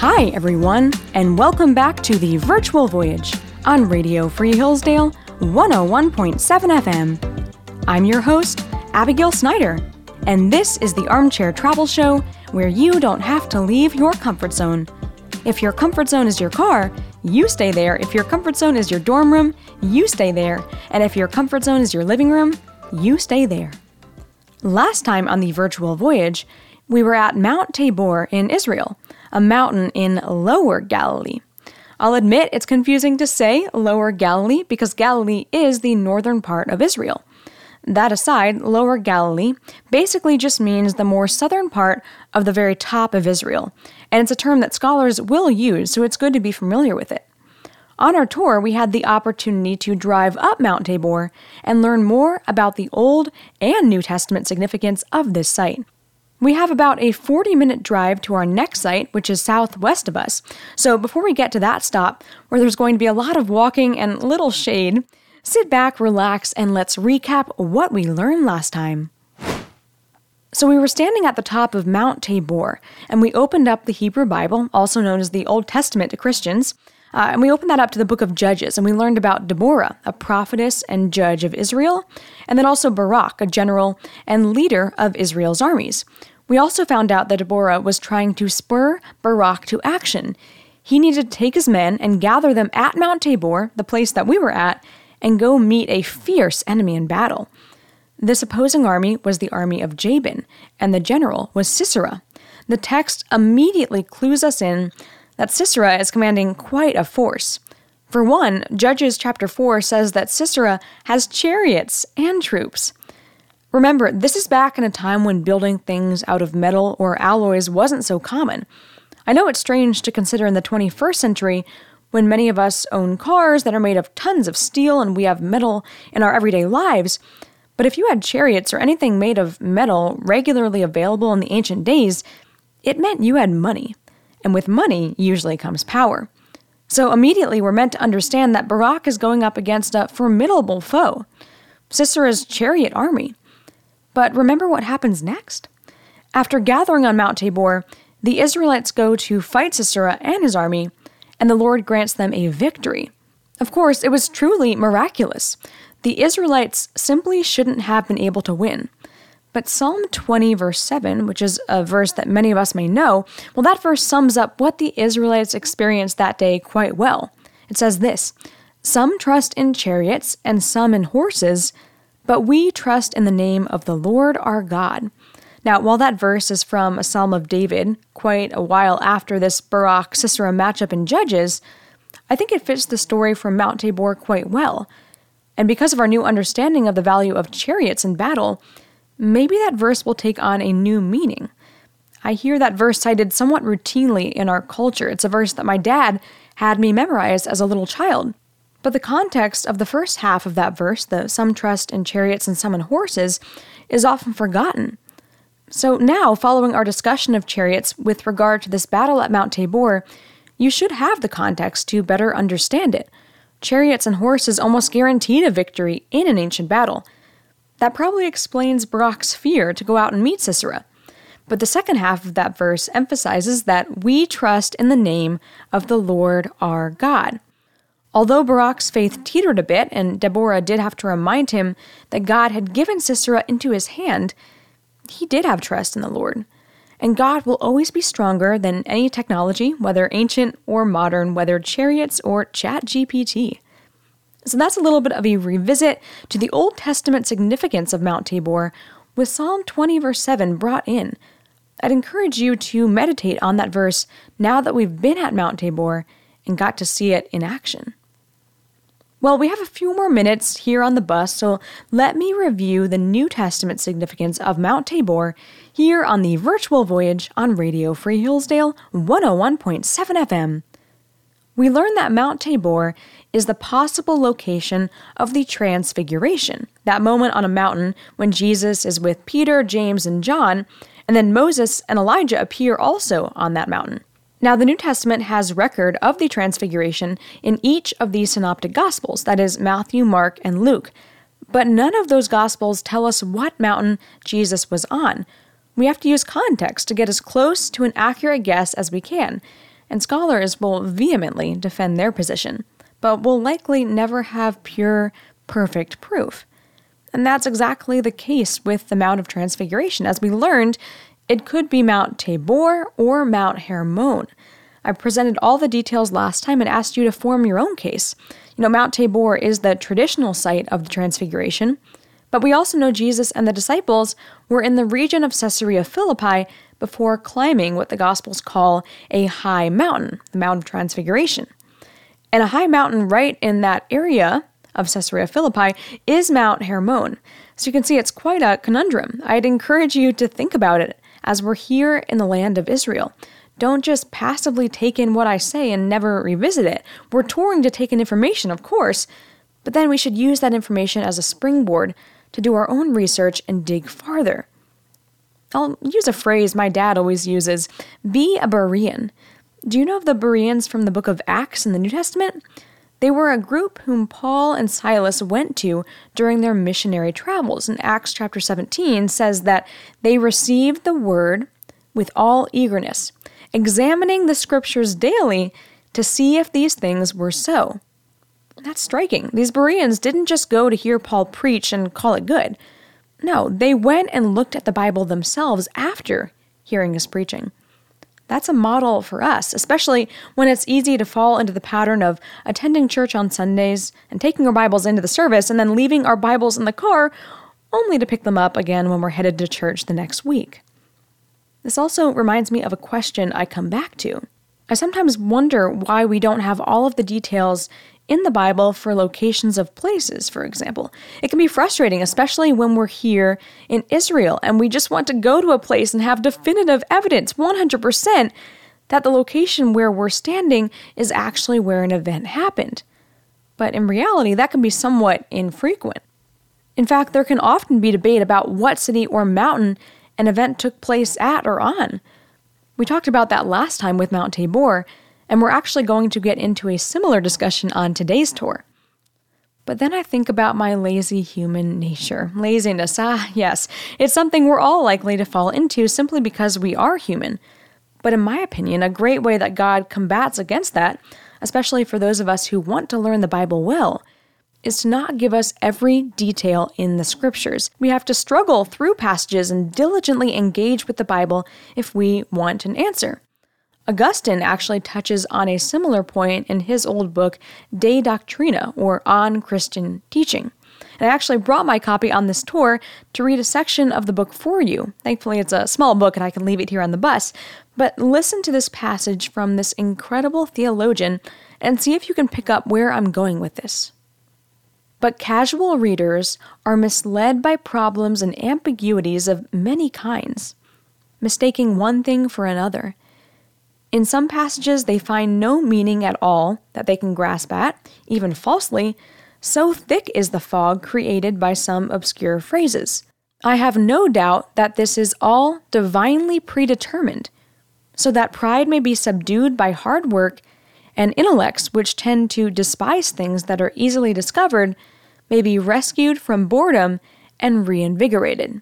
Hi, everyone, and welcome back to the Virtual Voyage on Radio Free Hillsdale 101.7 FM. I'm your host, Abigail Snyder, and this is the Armchair Travel Show where you don't have to leave your comfort zone. If your comfort zone is your car, you stay there. If your comfort zone is your dorm room, you stay there. And if your comfort zone is your living room, you stay there. Last time on the virtual voyage, we were at Mount Tabor in Israel, a mountain in Lower Galilee. I'll admit it's confusing to say Lower Galilee because Galilee is the northern part of Israel. That aside, Lower Galilee basically just means the more southern part of the very top of Israel, and it's a term that scholars will use, so it's good to be familiar with it. On our tour, we had the opportunity to drive up Mount Tabor and learn more about the Old and New Testament significance of this site. We have about a 40 minute drive to our next site, which is southwest of us. So before we get to that stop, where there's going to be a lot of walking and little shade, sit back, relax, and let's recap what we learned last time. So, we were standing at the top of Mount Tabor, and we opened up the Hebrew Bible, also known as the Old Testament to Christians, uh, and we opened that up to the book of Judges, and we learned about Deborah, a prophetess and judge of Israel, and then also Barak, a general and leader of Israel's armies. We also found out that Deborah was trying to spur Barak to action. He needed to take his men and gather them at Mount Tabor, the place that we were at, and go meet a fierce enemy in battle. This opposing army was the army of Jabin, and the general was Sisera. The text immediately clues us in that Sisera is commanding quite a force. For one, Judges chapter 4 says that Sisera has chariots and troops. Remember, this is back in a time when building things out of metal or alloys wasn't so common. I know it's strange to consider in the 21st century when many of us own cars that are made of tons of steel and we have metal in our everyday lives, but if you had chariots or anything made of metal regularly available in the ancient days, it meant you had money and with money usually comes power. So immediately we're meant to understand that Barak is going up against a formidable foe, Sisera's chariot army. But remember what happens next? After gathering on Mount Tabor, the Israelites go to fight Sisera and his army, and the Lord grants them a victory. Of course, it was truly miraculous. The Israelites simply shouldn't have been able to win. But Psalm 20, verse 7, which is a verse that many of us may know, well, that verse sums up what the Israelites experienced that day quite well. It says this Some trust in chariots and some in horses, but we trust in the name of the Lord our God. Now, while that verse is from a Psalm of David, quite a while after this Barak Sisera matchup in Judges, I think it fits the story from Mount Tabor quite well. And because of our new understanding of the value of chariots in battle, maybe that verse will take on a new meaning. I hear that verse cited somewhat routinely in our culture. It's a verse that my dad had me memorize as a little child. But the context of the first half of that verse, the some trust in chariots and some in horses, is often forgotten. So now, following our discussion of chariots with regard to this battle at Mount Tabor, you should have the context to better understand it. Chariots and horses almost guaranteed a victory in an ancient battle. That probably explains Barak's fear to go out and meet Sisera. But the second half of that verse emphasizes that we trust in the name of the Lord our God. Although Barak's faith teetered a bit, and Deborah did have to remind him that God had given Sisera into his hand, he did have trust in the Lord. And God will always be stronger than any technology, whether ancient or modern, whether chariots or Chat GPT. So that's a little bit of a revisit to the Old Testament significance of Mount Tabor with Psalm 20, verse 7 brought in. I'd encourage you to meditate on that verse now that we've been at Mount Tabor and got to see it in action. Well, we have a few more minutes here on the bus, so let me review the New Testament significance of Mount Tabor here on the virtual voyage on Radio Free Hillsdale 101.7 FM. We learned that Mount Tabor is the possible location of the Transfiguration, that moment on a mountain when Jesus is with Peter, James, and John, and then Moses and Elijah appear also on that mountain. Now, the New Testament has record of the Transfiguration in each of these synoptic Gospels, that is, Matthew, Mark, and Luke. But none of those Gospels tell us what mountain Jesus was on. We have to use context to get as close to an accurate guess as we can. and scholars will vehemently defend their position, but will likely never have pure, perfect proof. And that's exactly the case with the Mount of Transfiguration. As we learned, it could be Mount Tabor or Mount Hermon. I presented all the details last time and asked you to form your own case. You know, Mount Tabor is the traditional site of the Transfiguration, but we also know Jesus and the disciples were in the region of Caesarea Philippi before climbing what the Gospels call a high mountain, the Mount of Transfiguration. And a high mountain right in that area of Caesarea Philippi is Mount Hermon. So you can see it's quite a conundrum. I'd encourage you to think about it as we're here in the land of Israel. Don't just passively take in what I say and never revisit it. We're touring to take in information, of course, but then we should use that information as a springboard to do our own research and dig farther. I'll use a phrase my dad always uses be a Berean. Do you know of the Bereans from the book of Acts in the New Testament? They were a group whom Paul and Silas went to during their missionary travels. And Acts chapter 17 says that they received the word with all eagerness, examining the scriptures daily to see if these things were so. That's striking. These Bereans didn't just go to hear Paul preach and call it good. No, they went and looked at the Bible themselves after hearing his preaching. That's a model for us, especially when it's easy to fall into the pattern of attending church on Sundays and taking our Bibles into the service and then leaving our Bibles in the car only to pick them up again when we're headed to church the next week. This also reminds me of a question I come back to. I sometimes wonder why we don't have all of the details in the Bible for locations of places, for example. It can be frustrating, especially when we're here in Israel and we just want to go to a place and have definitive evidence, 100%, that the location where we're standing is actually where an event happened. But in reality, that can be somewhat infrequent. In fact, there can often be debate about what city or mountain an event took place at or on. We talked about that last time with Mount Tabor, and we're actually going to get into a similar discussion on today's tour. But then I think about my lazy human nature. Laziness, ah, yes, it's something we're all likely to fall into simply because we are human. But in my opinion, a great way that God combats against that, especially for those of us who want to learn the Bible well, is to not give us every detail in the scriptures. We have to struggle through passages and diligently engage with the Bible if we want an answer. Augustine actually touches on a similar point in his old book, De Doctrina, or On Christian Teaching. And I actually brought my copy on this tour to read a section of the book for you. Thankfully, it's a small book and I can leave it here on the bus. But listen to this passage from this incredible theologian and see if you can pick up where I'm going with this. But casual readers are misled by problems and ambiguities of many kinds, mistaking one thing for another in some passages, they find no meaning at all that they can grasp at, even falsely, so thick is the fog created by some obscure phrases. I have no doubt that this is all divinely predetermined, so that pride may be subdued by hard work, and intellects which tend to despise things that are easily discovered may be rescued from boredom and reinvigorated.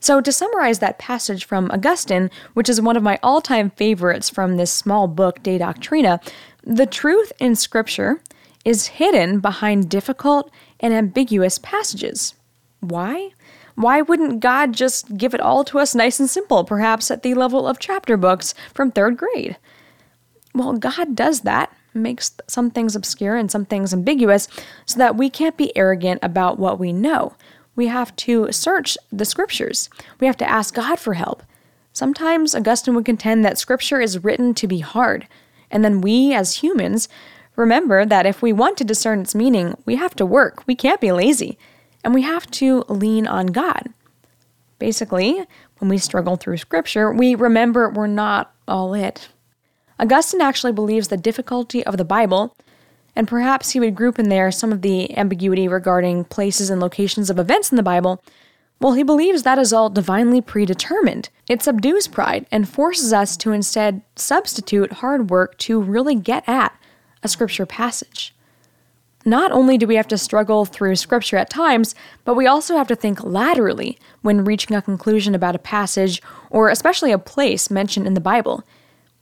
So, to summarize that passage from Augustine, which is one of my all time favorites from this small book, De Doctrina, the truth in Scripture is hidden behind difficult and ambiguous passages. Why? Why wouldn't God just give it all to us nice and simple, perhaps at the level of chapter books from third grade? Well, God does that, makes some things obscure and some things ambiguous, so that we can't be arrogant about what we know we have to search the scriptures. We have to ask God for help. Sometimes Augustine would contend that scripture is written to be hard, and then we, as humans, remember that if we want to discern its meaning, we have to work. We can't be lazy, and we have to lean on God. Basically, when we struggle through scripture, we remember we're not all it. Augustine actually believes the difficulty of the Bible and perhaps he would group in there some of the ambiguity regarding places and locations of events in the Bible. Well, he believes that is all divinely predetermined. It subdues pride and forces us to instead substitute hard work to really get at a scripture passage. Not only do we have to struggle through scripture at times, but we also have to think laterally when reaching a conclusion about a passage or especially a place mentioned in the Bible.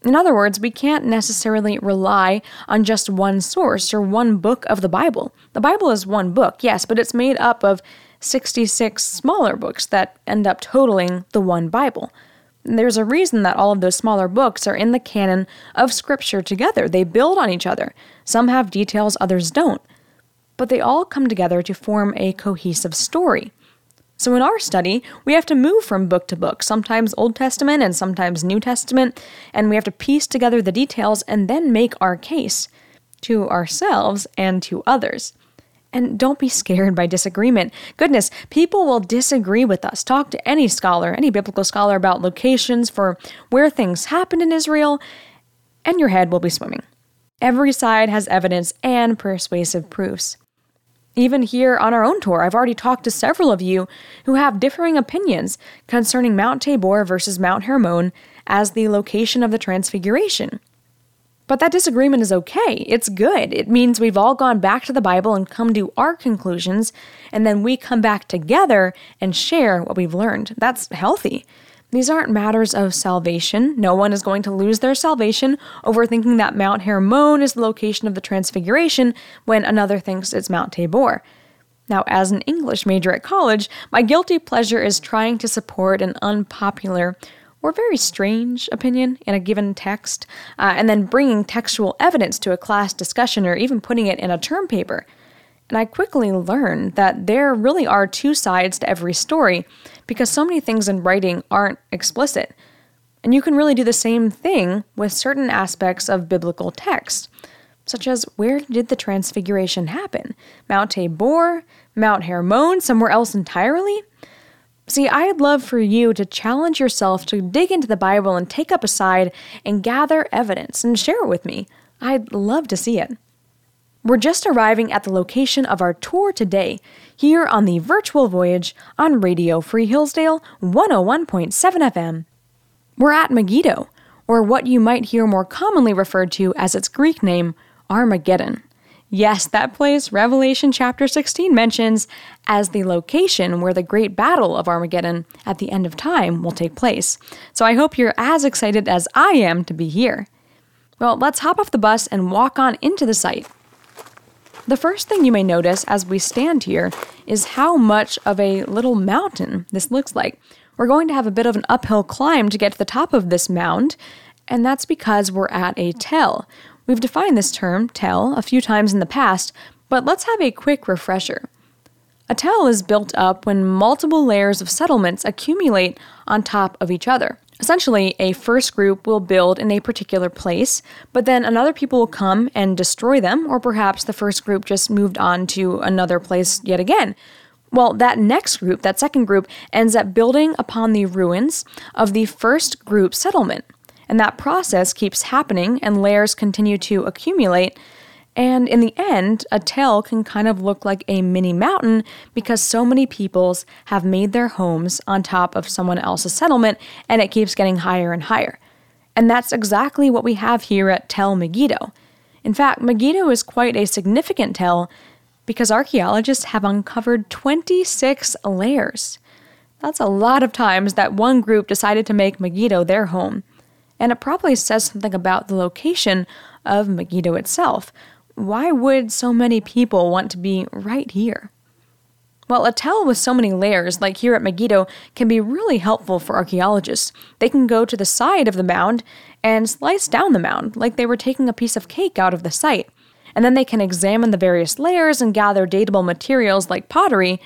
In other words, we can't necessarily rely on just one source or one book of the Bible. The Bible is one book, yes, but it's made up of 66 smaller books that end up totaling the one Bible. There's a reason that all of those smaller books are in the canon of Scripture together. They build on each other. Some have details, others don't. But they all come together to form a cohesive story. So in our study, we have to move from book to book, sometimes Old Testament and sometimes New Testament, and we have to piece together the details and then make our case to ourselves and to others. And don't be scared by disagreement. Goodness, people will disagree with us. Talk to any scholar, any biblical scholar about locations for where things happened in Israel, and your head will be swimming. Every side has evidence and persuasive proofs. Even here on our own tour, I've already talked to several of you who have differing opinions concerning Mount Tabor versus Mount Hermon as the location of the Transfiguration. But that disagreement is okay. It's good. It means we've all gone back to the Bible and come to our conclusions, and then we come back together and share what we've learned. That's healthy. These aren't matters of salvation. No one is going to lose their salvation over thinking that Mount Hermon is the location of the Transfiguration when another thinks it's Mount Tabor. Now, as an English major at college, my guilty pleasure is trying to support an unpopular or very strange opinion in a given text, uh, and then bringing textual evidence to a class discussion or even putting it in a term paper. And I quickly learned that there really are two sides to every story because so many things in writing aren't explicit. And you can really do the same thing with certain aspects of biblical text, such as where did the transfiguration happen? Mount Tabor? Mount Hermon? Somewhere else entirely? See, I'd love for you to challenge yourself to dig into the Bible and take up a side and gather evidence and share it with me. I'd love to see it. We're just arriving at the location of our tour today, here on the virtual voyage on Radio Free Hillsdale 101.7 FM. We're at Megiddo, or what you might hear more commonly referred to as its Greek name, Armageddon. Yes, that place Revelation chapter 16 mentions as the location where the great battle of Armageddon at the end of time will take place. So I hope you're as excited as I am to be here. Well, let's hop off the bus and walk on into the site. The first thing you may notice as we stand here is how much of a little mountain this looks like. We're going to have a bit of an uphill climb to get to the top of this mound, and that's because we're at a tell, We've defined this term, tell, a few times in the past, but let's have a quick refresher. A tell is built up when multiple layers of settlements accumulate on top of each other. Essentially, a first group will build in a particular place, but then another people will come and destroy them, or perhaps the first group just moved on to another place yet again. Well, that next group, that second group, ends up building upon the ruins of the first group settlement. And that process keeps happening, and layers continue to accumulate. And in the end, a tell can kind of look like a mini mountain because so many peoples have made their homes on top of someone else's settlement, and it keeps getting higher and higher. And that's exactly what we have here at Tel Megiddo. In fact, Megiddo is quite a significant tell because archaeologists have uncovered 26 layers. That's a lot of times that one group decided to make Megiddo their home and it probably says something about the location of Megiddo itself. Why would so many people want to be right here? Well, a tell with so many layers, like here at Megiddo, can be really helpful for archaeologists. They can go to the side of the mound and slice down the mound, like they were taking a piece of cake out of the site. And then they can examine the various layers and gather datable materials like pottery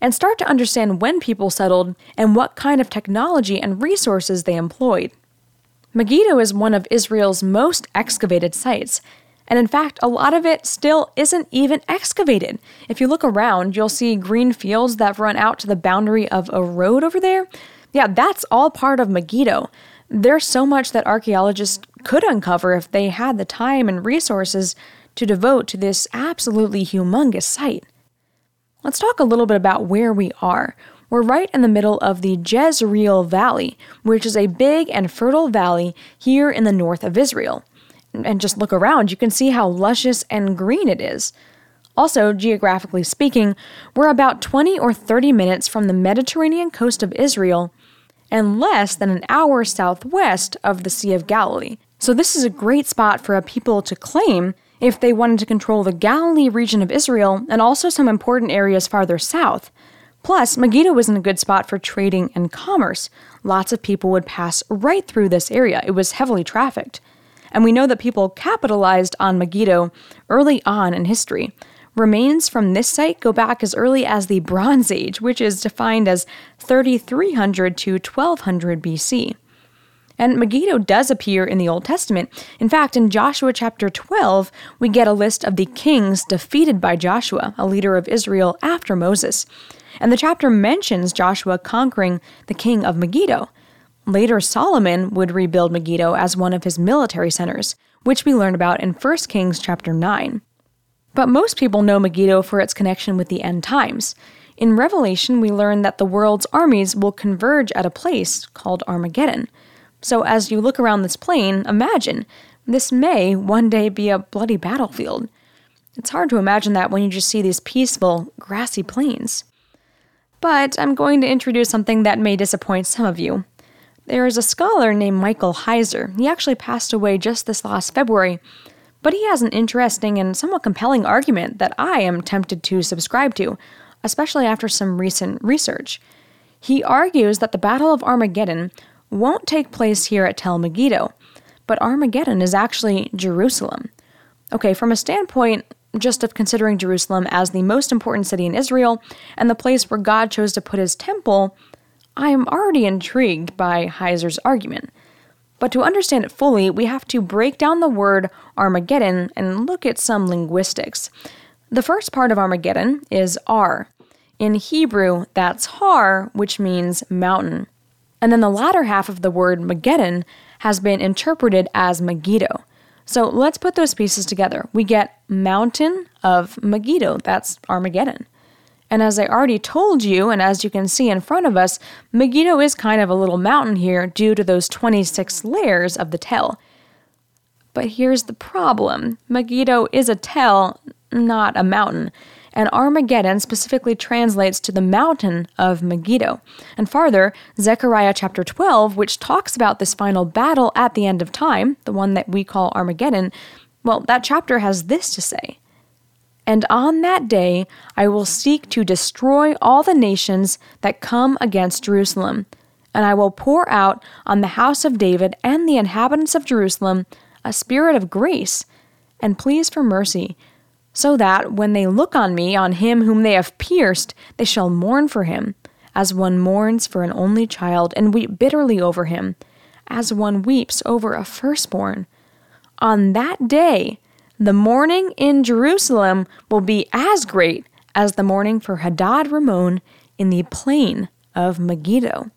and start to understand when people settled and what kind of technology and resources they employed. Megiddo is one of Israel's most excavated sites, and in fact, a lot of it still isn't even excavated. If you look around, you'll see green fields that run out to the boundary of a road over there. Yeah, that's all part of Megiddo. There's so much that archaeologists could uncover if they had the time and resources to devote to this absolutely humongous site. Let's talk a little bit about where we are. We're right in the middle of the Jezreel Valley, which is a big and fertile valley here in the north of Israel. And just look around, you can see how luscious and green it is. Also, geographically speaking, we're about 20 or 30 minutes from the Mediterranean coast of Israel and less than an hour southwest of the Sea of Galilee. So, this is a great spot for a people to claim if they wanted to control the Galilee region of Israel and also some important areas farther south. Plus, Megiddo was in a good spot for trading and commerce. Lots of people would pass right through this area, it was heavily trafficked. And we know that people capitalized on Megiddo early on in history. Remains from this site go back as early as the Bronze Age, which is defined as 3300 to 1200 BC. And Megiddo does appear in the Old Testament. In fact, in Joshua chapter 12, we get a list of the kings defeated by Joshua, a leader of Israel after Moses. And the chapter mentions Joshua conquering the king of Megiddo. Later, Solomon would rebuild Megiddo as one of his military centers, which we learn about in 1 Kings chapter 9. But most people know Megiddo for its connection with the end times. In Revelation, we learn that the world's armies will converge at a place called Armageddon. So, as you look around this plain, imagine this may one day be a bloody battlefield. It's hard to imagine that when you just see these peaceful, grassy plains. But I'm going to introduce something that may disappoint some of you. There is a scholar named Michael Heiser. He actually passed away just this last February, but he has an interesting and somewhat compelling argument that I am tempted to subscribe to, especially after some recent research. He argues that the Battle of Armageddon won't take place here at Tel Megiddo, but Armageddon is actually Jerusalem. Okay, from a standpoint just of considering Jerusalem as the most important city in Israel and the place where God chose to put his temple, I am already intrigued by Heiser's argument. But to understand it fully, we have to break down the word Armageddon and look at some linguistics. The first part of Armageddon is Ar. In Hebrew, that's Har, which means mountain. And then the latter half of the word Mageddon has been interpreted as Megiddo. So let's put those pieces together. We get mountain of Megiddo, that's Armageddon. And as I already told you, and as you can see in front of us, Megiddo is kind of a little mountain here due to those 26 layers of the tell. But here's the problem Megiddo is a tell, not a mountain and Armageddon specifically translates to the mountain of Megiddo. And farther, Zechariah chapter 12, which talks about this final battle at the end of time, the one that we call Armageddon, well, that chapter has this to say. And on that day I will seek to destroy all the nations that come against Jerusalem, and I will pour out on the house of David and the inhabitants of Jerusalem a spirit of grace and pleas for mercy, so that when they look on me, on him whom they have pierced, they shall mourn for him, as one mourns for an only child, and weep bitterly over him, as one weeps over a firstborn. On that day, the mourning in Jerusalem will be as great as the mourning for Hadad Rimmon in the plain of Megiddo.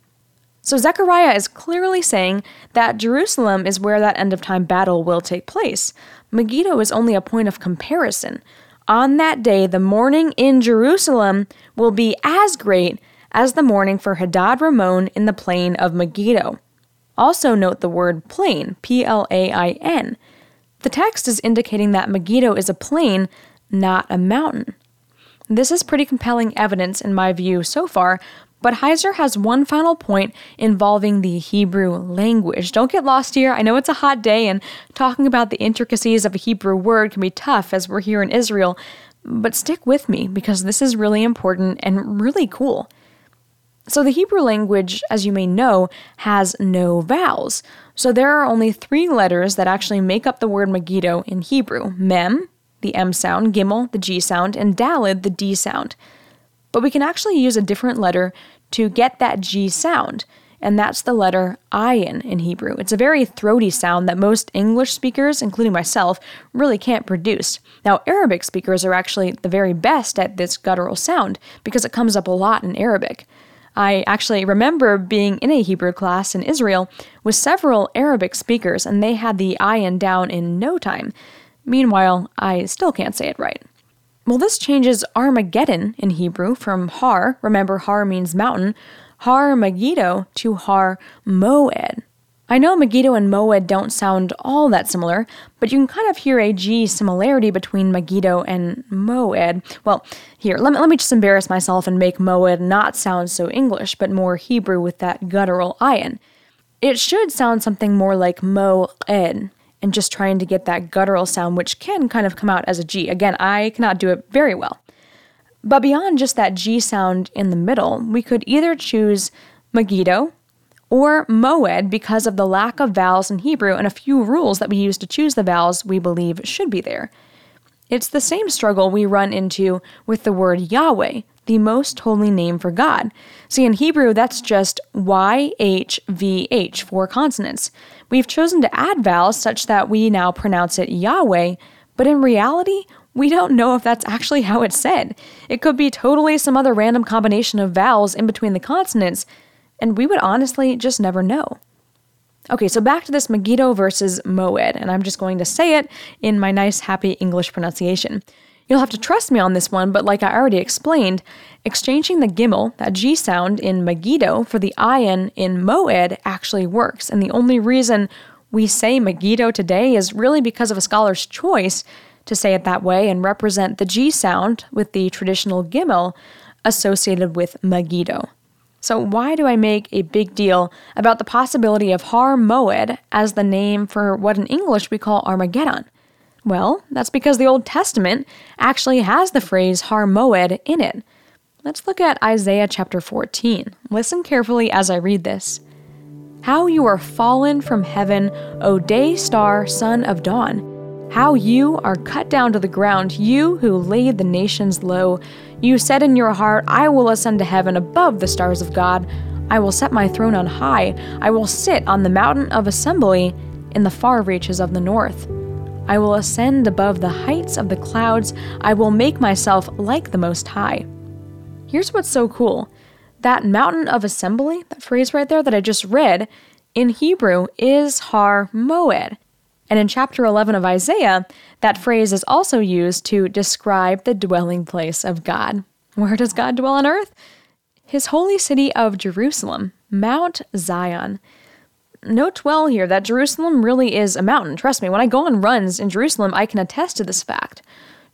So Zechariah is clearly saying that Jerusalem is where that end of time battle will take place. Megiddo is only a point of comparison. On that day, the mourning in Jerusalem will be as great as the mourning for Hadad Rimmon in the plain of Megiddo. Also, note the word plain, P L A I N. The text is indicating that Megiddo is a plain, not a mountain. This is pretty compelling evidence, in my view, so far, but Heiser has one final point involving the Hebrew language. Don't get lost here. I know it's a hot day, and talking about the intricacies of a Hebrew word can be tough as we're here in Israel, but stick with me because this is really important and really cool. So, the Hebrew language, as you may know, has no vowels. So, there are only three letters that actually make up the word Megiddo in Hebrew Mem, the M sound, Gimel, the G sound, and Dalid, the D sound. But we can actually use a different letter to get that G sound, and that's the letter ayin in Hebrew. It's a very throaty sound that most English speakers, including myself, really can't produce. Now, Arabic speakers are actually the very best at this guttural sound because it comes up a lot in Arabic. I actually remember being in a Hebrew class in Israel with several Arabic speakers, and they had the ayin down in no time. Meanwhile, I still can't say it right. Well, this changes Armageddon in Hebrew from Har, remember Har means mountain, Har Megiddo to Har Moed. I know Megiddo and Moed don't sound all that similar, but you can kind of hear a G similarity between Megiddo and Moed. Well, here, let me, let me just embarrass myself and make Moed not sound so English, but more Hebrew with that guttural ayin. It should sound something more like Moed, and just trying to get that guttural sound, which can kind of come out as a G. Again, I cannot do it very well. But beyond just that G sound in the middle, we could either choose Megiddo or Moed because of the lack of vowels in Hebrew and a few rules that we use to choose the vowels we believe should be there. It's the same struggle we run into with the word Yahweh, the most holy name for God. See, in Hebrew, that's just YHVH, four consonants. We've chosen to add vowels such that we now pronounce it Yahweh, but in reality, we don't know if that's actually how it's said. It could be totally some other random combination of vowels in between the consonants, and we would honestly just never know. Okay, so back to this Megiddo versus Moed, and I'm just going to say it in my nice, happy English pronunciation. You'll have to trust me on this one, but like I already explained, exchanging the gimel, that G sound in Megiddo, for the ayin in Moed actually works. And the only reason we say Megiddo today is really because of a scholar's choice to say it that way and represent the G sound with the traditional gimel associated with Megiddo. So, why do I make a big deal about the possibility of Har Moed as the name for what in English we call Armageddon? Well, that's because the Old Testament actually has the phrase Har Moed in it. Let's look at Isaiah chapter 14. Listen carefully as I read this. How you are fallen from heaven, O day star, son of dawn. How you are cut down to the ground, you who laid the nations low. You said in your heart, I will ascend to heaven above the stars of God. I will set my throne on high. I will sit on the mountain of assembly in the far reaches of the north. I will ascend above the heights of the clouds. I will make myself like the Most High. Here's what's so cool that mountain of assembly, that phrase right there that I just read, in Hebrew is Har Moed. And in chapter 11 of Isaiah, that phrase is also used to describe the dwelling place of God. Where does God dwell on earth? His holy city of Jerusalem, Mount Zion. Note well here that Jerusalem really is a mountain. Trust me, when I go on runs in Jerusalem, I can attest to this fact.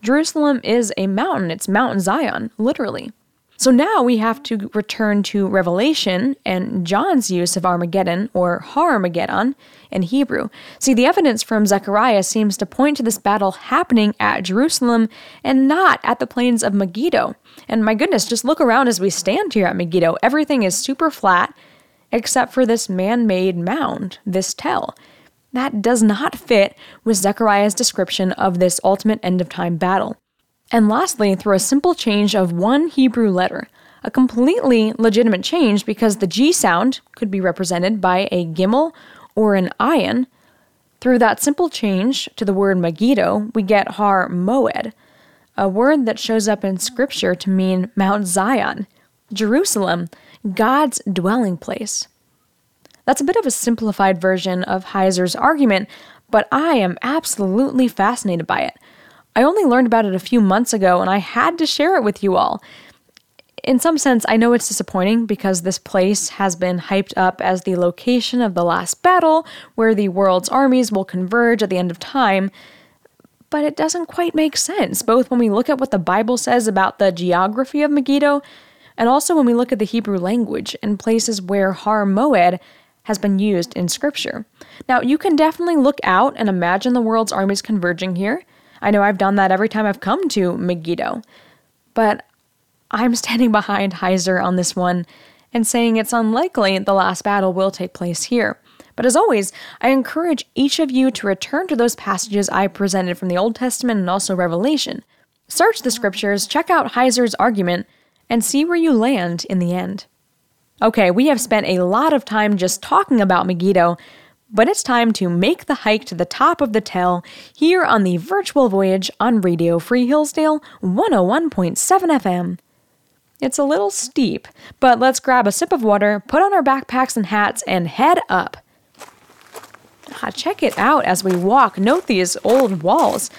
Jerusalem is a mountain, it's Mount Zion, literally. So now we have to return to Revelation and John's use of Armageddon, or Harmageddon, in Hebrew. See, the evidence from Zechariah seems to point to this battle happening at Jerusalem and not at the plains of Megiddo. And my goodness, just look around as we stand here at Megiddo. Everything is super flat except for this man made mound, this tell. That does not fit with Zechariah's description of this ultimate end of time battle. And lastly, through a simple change of one Hebrew letter, a completely legitimate change because the G sound could be represented by a gimel or an ayin. Through that simple change to the word Megiddo, we get Har Moed, a word that shows up in scripture to mean Mount Zion, Jerusalem, God's dwelling place. That's a bit of a simplified version of Heiser's argument, but I am absolutely fascinated by it. I only learned about it a few months ago and I had to share it with you all. In some sense, I know it's disappointing because this place has been hyped up as the location of the last battle where the world's armies will converge at the end of time, but it doesn't quite make sense, both when we look at what the Bible says about the geography of Megiddo and also when we look at the Hebrew language and places where Har Moed has been used in Scripture. Now, you can definitely look out and imagine the world's armies converging here. I know I've done that every time I've come to Megiddo. But I'm standing behind Heiser on this one and saying it's unlikely the last battle will take place here. But as always, I encourage each of you to return to those passages I presented from the Old Testament and also Revelation. Search the scriptures, check out Heiser's argument, and see where you land in the end. Okay, we have spent a lot of time just talking about Megiddo, but it's time to make the hike to the top of the tell here on the virtual voyage on Radio Free Hillsdale 101.7 FM. It's a little steep, but let's grab a sip of water, put on our backpacks and hats, and head up. Ah, check it out as we walk. Note these old walls.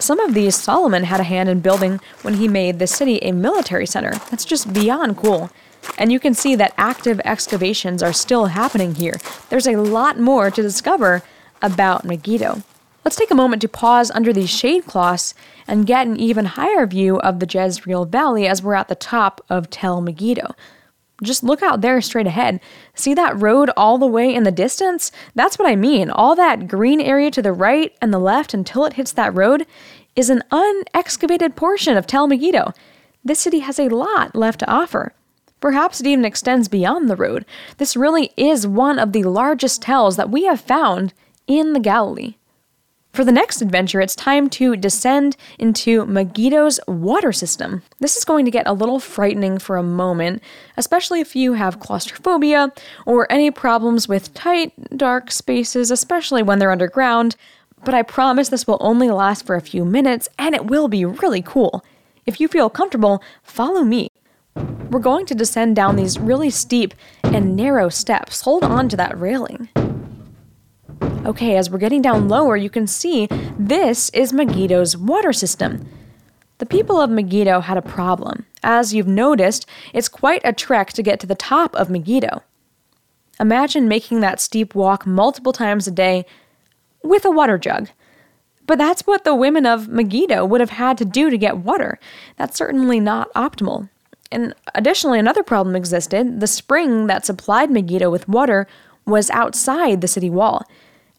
Some of these Solomon had a hand in building when he made the city a military center. That's just beyond cool. And you can see that active excavations are still happening here. There's a lot more to discover about Megiddo. Let's take a moment to pause under these shade cloths and get an even higher view of the Jezreel Valley as we're at the top of Tel Megiddo. Just look out there straight ahead. See that road all the way in the distance? That's what I mean. All that green area to the right and the left until it hits that road is an unexcavated portion of Tel Megiddo. This city has a lot left to offer. Perhaps it even extends beyond the road. This really is one of the largest tells that we have found in the Galilee. For the next adventure, it's time to descend into Megiddo's water system. This is going to get a little frightening for a moment, especially if you have claustrophobia or any problems with tight, dark spaces, especially when they're underground. But I promise this will only last for a few minutes and it will be really cool. If you feel comfortable, follow me. We're going to descend down these really steep and narrow steps. Hold on to that railing. Okay, as we're getting down lower, you can see this is Megiddo's water system. The people of Megiddo had a problem. As you've noticed, it's quite a trek to get to the top of Megiddo. Imagine making that steep walk multiple times a day with a water jug. But that's what the women of Megiddo would have had to do to get water. That's certainly not optimal. And additionally, another problem existed. The spring that supplied Megiddo with water was outside the city wall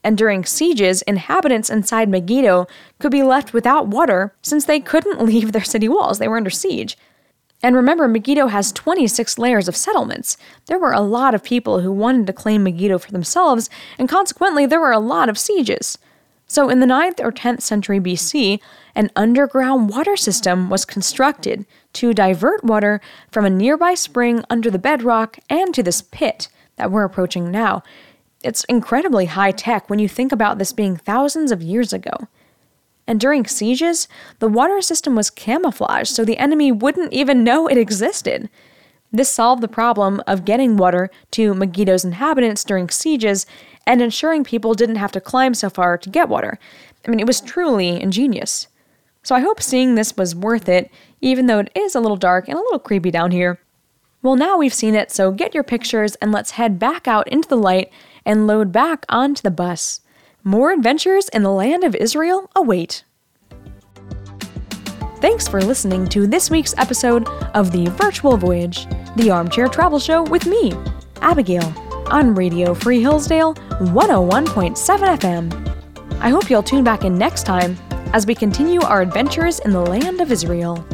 and during sieges, inhabitants inside Megiddo could be left without water since they couldn't leave their city walls. They were under siege. And remember, Megiddo has 26 layers of settlements. There were a lot of people who wanted to claim Megiddo for themselves, and consequently, there were a lot of sieges. So, in the 9th or 10th century BC, an underground water system was constructed to divert water from a nearby spring under the bedrock and to this pit that we're approaching now. It's incredibly high tech when you think about this being thousands of years ago. And during sieges, the water system was camouflaged so the enemy wouldn't even know it existed. This solved the problem of getting water to Megiddo's inhabitants during sieges and ensuring people didn't have to climb so far to get water. I mean, it was truly ingenious. So I hope seeing this was worth it, even though it is a little dark and a little creepy down here. Well, now we've seen it, so get your pictures and let's head back out into the light and load back onto the bus. More adventures in the land of Israel await. Thanks for listening to this week's episode of The Virtual Voyage, the armchair travel show with me, Abigail, on Radio Free Hillsdale 101.7 FM. I hope you'll tune back in next time as we continue our adventures in the land of Israel.